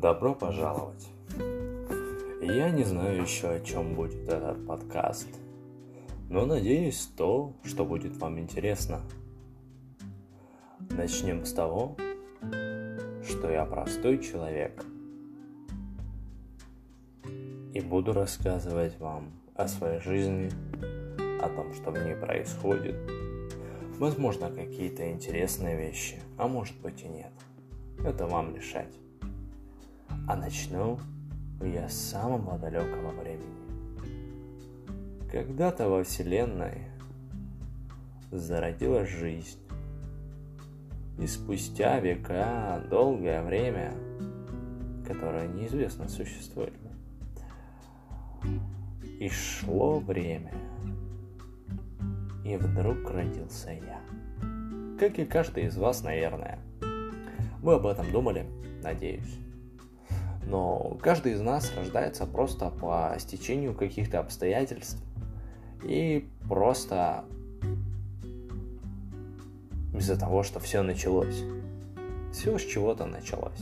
Добро пожаловать. Я не знаю еще, о чем будет этот подкаст, но надеюсь то, что будет вам интересно. Начнем с того, что я простой человек и буду рассказывать вам о своей жизни, о том, что в ней происходит, возможно, какие-то интересные вещи, а может быть и нет. Это вам решать. А начну я с самого далекого времени. Когда-то во Вселенной зародилась жизнь. И спустя века, долгое время, которое неизвестно существует и шло время, и вдруг родился я. Как и каждый из вас, наверное. Вы об этом думали, надеюсь. Но каждый из нас рождается просто по стечению каких-то обстоятельств и просто из-за того, что все началось. Все с чего-то началось.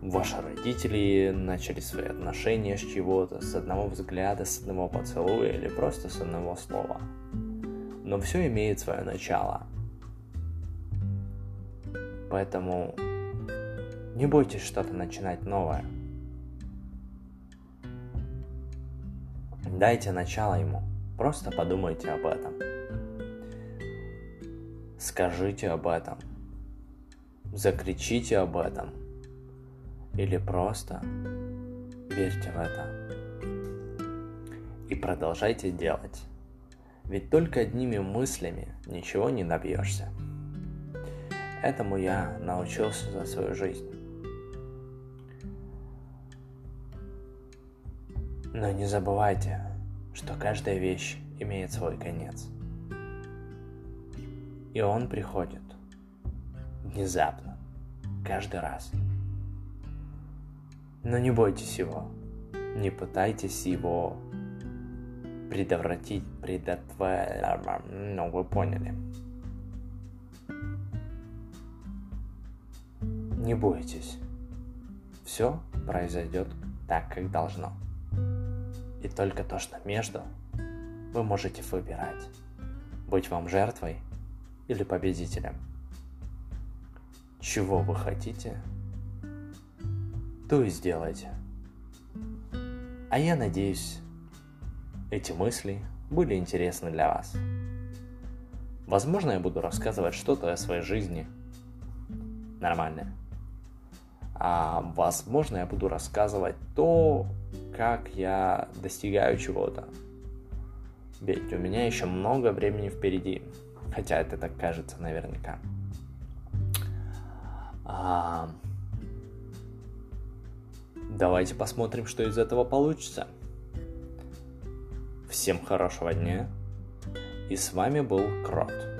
Ваши родители начали свои отношения с чего-то, с одного взгляда, с одного поцелуя или просто с одного слова. Но все имеет свое начало. Поэтому не бойтесь что-то начинать новое. Дайте начало ему. Просто подумайте об этом. Скажите об этом. Закричите об этом. Или просто верьте в это. И продолжайте делать. Ведь только одними мыслями ничего не добьешься. Этому я научился за свою жизнь. Но не забывайте, что каждая вещь имеет свой конец. И он приходит внезапно, каждый раз. Но не бойтесь его, не пытайтесь его предотвратить, предотвратить, ну вы поняли. Не бойтесь, все произойдет так, как должно. И только то, что между, вы можете выбирать, быть вам жертвой или победителем. Чего вы хотите, то и сделайте. А я надеюсь, эти мысли были интересны для вас. Возможно, я буду рассказывать что-то о своей жизни нормальное. А возможно, я буду рассказывать то, как я достигаю чего-то. Ведь у меня еще много времени впереди. Хотя это так кажется наверняка. А... Давайте посмотрим, что из этого получится. Всем хорошего дня. И с вами был Крот.